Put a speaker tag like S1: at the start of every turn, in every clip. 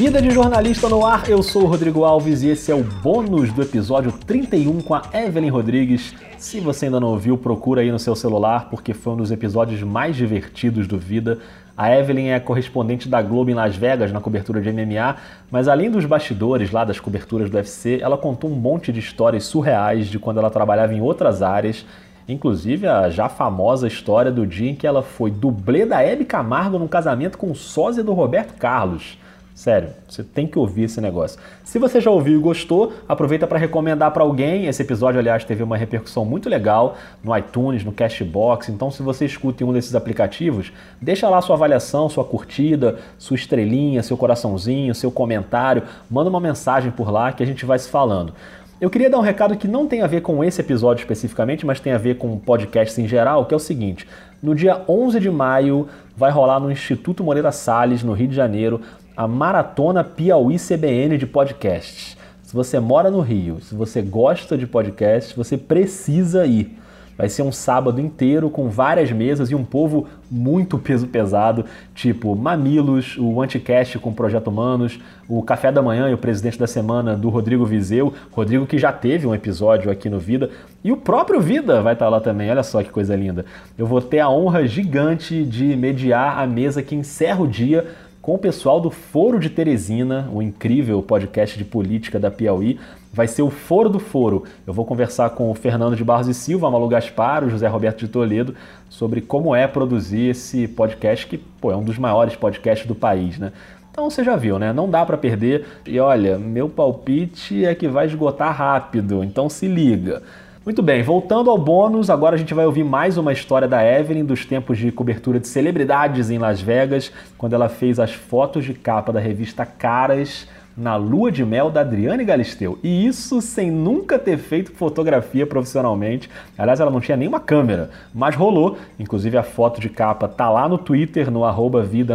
S1: Vida de jornalista no ar, eu sou o Rodrigo Alves e esse é o bônus do episódio 31 com a Evelyn Rodrigues. Se você ainda não ouviu, procura aí no seu celular porque foi um dos episódios mais divertidos do Vida. A Evelyn é correspondente da Globo em Las Vegas na cobertura de MMA, mas além dos bastidores lá das coberturas do UFC, ela contou um monte de histórias surreais de quando ela trabalhava em outras áreas Inclusive a já famosa história do dia em que ela foi dublê da Hebe Camargo num casamento com o sósia do Roberto Carlos. Sério, você tem que ouvir esse negócio. Se você já ouviu e gostou, aproveita para recomendar para alguém. Esse episódio, aliás, teve uma repercussão muito legal no iTunes, no Cashbox. Então, se você escuta em um desses aplicativos, deixa lá sua avaliação, sua curtida, sua estrelinha, seu coraçãozinho, seu comentário. Manda uma mensagem por lá que a gente vai se falando. Eu queria dar um recado que não tem a ver com esse episódio especificamente, mas tem a ver com podcasts em geral, que é o seguinte: no dia 11 de maio vai rolar no Instituto Moreira Salles, no Rio de Janeiro, a Maratona Piauí CBN de podcasts. Se você mora no Rio, se você gosta de podcasts, você precisa ir. Vai ser um sábado inteiro com várias mesas e um povo muito peso pesado, tipo Mamilos, o Anticast com o Projeto Humanos, o Café da Manhã e o Presidente da Semana do Rodrigo Vizeu, Rodrigo que já teve um episódio aqui no Vida, e o próprio Vida vai estar lá também, olha só que coisa linda. Eu vou ter a honra gigante de mediar a mesa que encerra o dia com o pessoal do Foro de Teresina, o incrível podcast de política da Piauí. Vai ser o Foro do Foro. Eu vou conversar com o Fernando de Barros e Silva, Malu Gaspar, o José Roberto de Toledo, sobre como é produzir esse podcast, que pô, é um dos maiores podcasts do país, né? Então você já viu, né? Não dá para perder. E olha, meu palpite é que vai esgotar rápido, então se liga. Muito bem, voltando ao bônus, agora a gente vai ouvir mais uma história da Evelyn dos tempos de cobertura de celebridades em Las Vegas, quando ela fez as fotos de capa da revista Caras na lua de mel da Adriane Galisteu. E isso sem nunca ter feito fotografia profissionalmente. Aliás, ela não tinha nenhuma câmera, mas rolou. Inclusive a foto de capa tá lá no Twitter, no arroba vida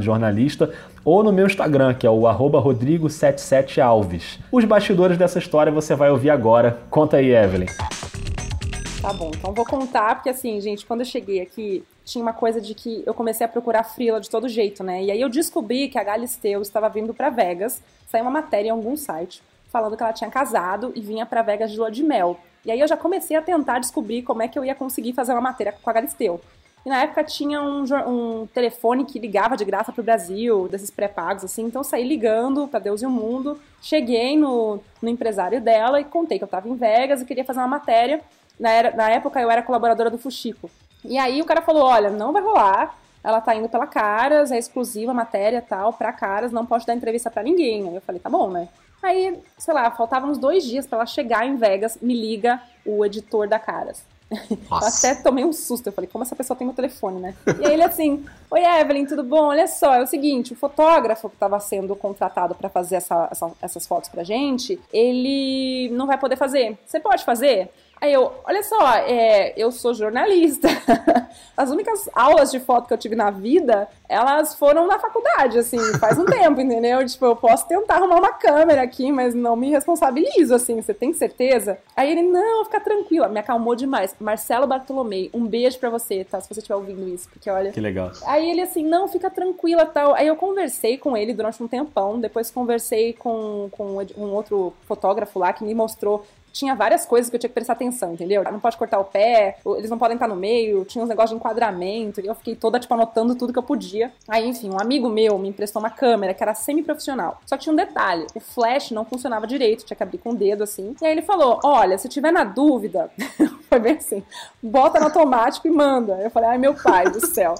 S1: jornalista ou no meu Instagram, que é o rodrigo77alves. Os bastidores dessa história você vai ouvir agora. Conta aí, Evelyn.
S2: Tá bom, então vou contar, porque assim, gente, quando eu cheguei aqui, tinha uma coisa de que eu comecei a procurar frila de todo jeito, né? E aí eu descobri que a Galisteu estava vindo para Vegas, saiu uma matéria em algum site falando que ela tinha casado e vinha para Vegas de lua de mel. E aí eu já comecei a tentar descobrir como é que eu ia conseguir fazer uma matéria com a Galisteu. E na época tinha um, um telefone que ligava de graça pro Brasil, desses pré-pagos, assim. Então saí ligando para Deus e o mundo. Cheguei no, no empresário dela e contei que eu tava em Vegas e queria fazer uma matéria. Na, era, na época eu era colaboradora do Fuxico. E aí o cara falou: olha, não vai rolar. Ela tá indo pela Caras, é exclusiva matéria tal, pra Caras, não pode dar entrevista para ninguém. Aí eu falei: tá bom, né? Aí, sei lá, faltavam uns dois dias para ela chegar em Vegas, me liga o editor da Caras. Até tomei um susto. Eu falei, como essa pessoa tem meu telefone, né? E aí ele assim, oi Evelyn, tudo bom? Olha só, é o seguinte, o fotógrafo que estava sendo contratado para fazer essa, essa, essas fotos pra gente, ele não vai poder fazer. Você pode fazer? Aí eu, olha só, é, eu sou jornalista. As únicas aulas de foto que eu tive na vida, elas foram na faculdade, assim, faz um tempo, entendeu? Tipo, eu posso tentar arrumar uma câmera aqui, mas não me responsabilizo, assim, você tem certeza? Aí ele, não, fica tranquila, me acalmou demais. Marcelo Bartolomei, um beijo para você, tá? Se você estiver ouvindo isso, porque olha.
S1: Que legal.
S2: Aí ele, assim, não, fica tranquila tal. Aí eu conversei com ele durante um tempão, depois conversei com, com um outro fotógrafo lá que me mostrou tinha várias coisas que eu tinha que prestar atenção, entendeu? Não pode cortar o pé, eles não podem estar no meio, tinha uns negócios de enquadramento, e eu fiquei toda, tipo, anotando tudo que eu podia. Aí, enfim, um amigo meu me emprestou uma câmera que era semi-profissional. Só que tinha um detalhe: o flash não funcionava direito, tinha que abrir com o dedo assim. E aí ele falou: Olha, se tiver na dúvida, foi bem assim, bota no automático e manda. Eu falei: Ai, meu pai do céu.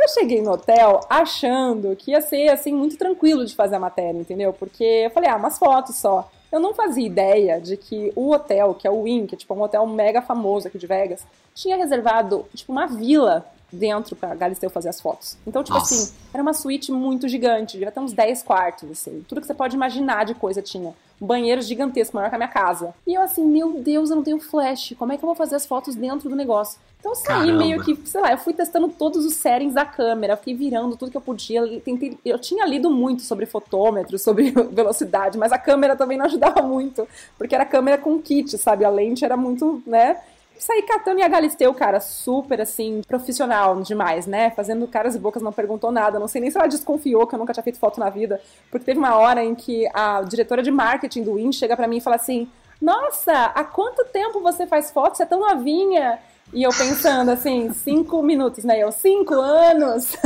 S2: Eu cheguei no hotel achando que ia ser assim muito tranquilo de fazer a matéria, entendeu? Porque eu falei, ah, umas fotos só. Eu não fazia ideia de que o hotel, que é o Wynn, que é tipo um hotel mega famoso aqui de Vegas, tinha reservado tipo uma vila dentro pra Galisteu fazer as fotos. Então, tipo Nossa. assim, era uma suíte muito gigante, devia ter uns 10 quartos, assim. Tudo que você pode imaginar de coisa tinha. Banheiro gigantesco, maior que a minha casa. E eu assim, meu Deus, eu não tenho flash. Como é que eu vou fazer as fotos dentro do negócio? Então eu saí Caramba. meio que, sei lá, eu fui testando todos os settings da câmera, fiquei virando tudo que eu podia. Eu, tentei, eu tinha lido muito sobre fotômetro, sobre velocidade, mas a câmera também não ajudava muito, porque era câmera com kit, sabe? A lente era muito, né? Saí catando e a Galisteu, cara, super assim, profissional demais, né? Fazendo caras e bocas, não perguntou nada. Não sei nem se ela desconfiou que eu nunca tinha feito foto na vida. Porque teve uma hora em que a diretora de marketing do Win chega para mim e fala assim: Nossa, há quanto tempo você faz foto? Você é tão novinha. E eu pensando assim, cinco minutos, né? Eu, cinco anos.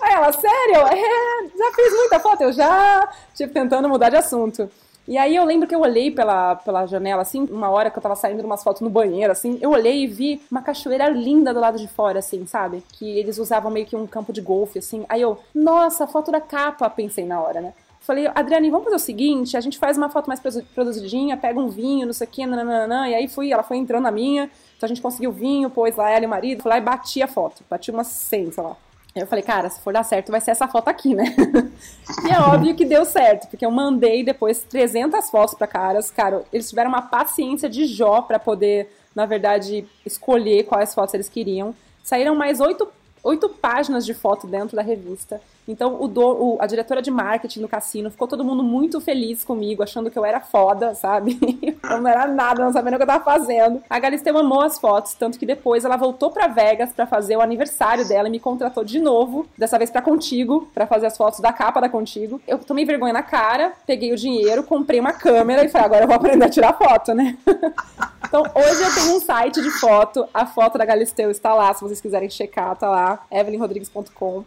S2: Aí ela, sério? É, já fiz muita foto, eu já, tipo, tentando mudar de assunto. E aí eu lembro que eu olhei pela, pela janela, assim, uma hora que eu tava saindo umas fotos no banheiro, assim, eu olhei e vi uma cachoeira linda do lado de fora, assim, sabe? Que eles usavam meio que um campo de golfe, assim. Aí eu, nossa, foto da capa, pensei na hora, né? Falei, Adriane, vamos fazer o seguinte, a gente faz uma foto mais produzidinha, pega um vinho, não sei o que, nananã, e aí fui, ela foi entrando na minha, então a gente conseguiu vinho, pôs lá ela e o marido, fui lá e bati a foto, bati umas 100, sei lá. Eu falei, cara, se for dar certo, vai ser essa foto aqui, né? e é óbvio que deu certo, porque eu mandei depois 300 fotos para caras. Cara, eles tiveram uma paciência de Jó para poder, na verdade, escolher quais fotos eles queriam. Saíram mais oito, oito páginas de foto dentro da revista. Então, o, do, o a diretora de marketing do cassino ficou todo mundo muito feliz comigo, achando que eu era foda, sabe? eu não era nada, não sabendo o que eu tava fazendo. A Galisteu amou as fotos, tanto que depois ela voltou para Vegas para fazer o aniversário dela e me contratou de novo, dessa vez para Contigo, para fazer as fotos da capa da Contigo. Eu tomei vergonha na cara, peguei o dinheiro, comprei uma câmera e falei, agora eu vou aprender a tirar foto, né? então, hoje eu tenho um site de foto, a foto da Galisteu está lá, se vocês quiserem checar, tá lá, evelynrodrigues.com.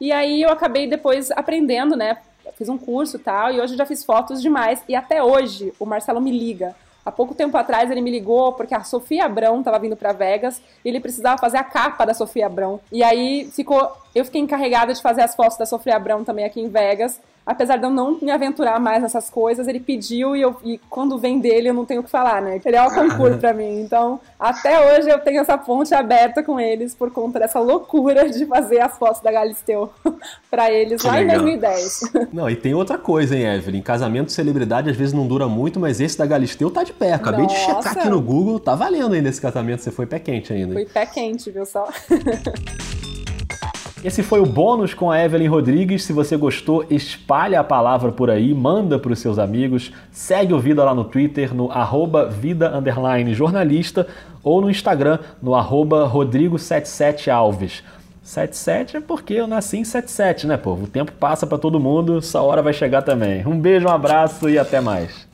S2: E aí eu acabei depois aprendendo, né? Fiz um curso e tal, e hoje eu já fiz fotos demais. E até hoje o Marcelo me liga. Há pouco tempo atrás ele me ligou porque a Sofia Abrão estava vindo para Vegas e ele precisava fazer a capa da Sofia Abrão. E aí ficou, eu fiquei encarregada de fazer as fotos da Sofia Abrão também aqui em Vegas apesar de eu não me aventurar mais nessas coisas, ele pediu e, eu, e quando vem dele eu não tenho o que falar, né? Ele é o concurso pra mim. Então, até hoje eu tenho essa ponte aberta com eles por conta dessa loucura de fazer as fotos da Galisteu pra eles que lá legal. em 2010.
S1: Não, e tem outra coisa, hein, Evelyn? Casamento de celebridade às vezes não dura muito, mas esse da Galisteu tá de pé. Acabei Nossa. de checar aqui no Google, tá valendo ainda esse casamento. Você foi pé quente ainda.
S2: Fui pé quente, viu só?
S1: Esse foi o bônus com a Evelyn Rodrigues. Se você gostou, espalha a palavra por aí, manda para os seus amigos, segue o Vida lá no Twitter, no arroba vida jornalista ou no Instagram, no arroba rodrigo77alves. 77 é porque eu nasci em 77, né, povo? O tempo passa para todo mundo, essa hora vai chegar também. Um beijo, um abraço e até mais.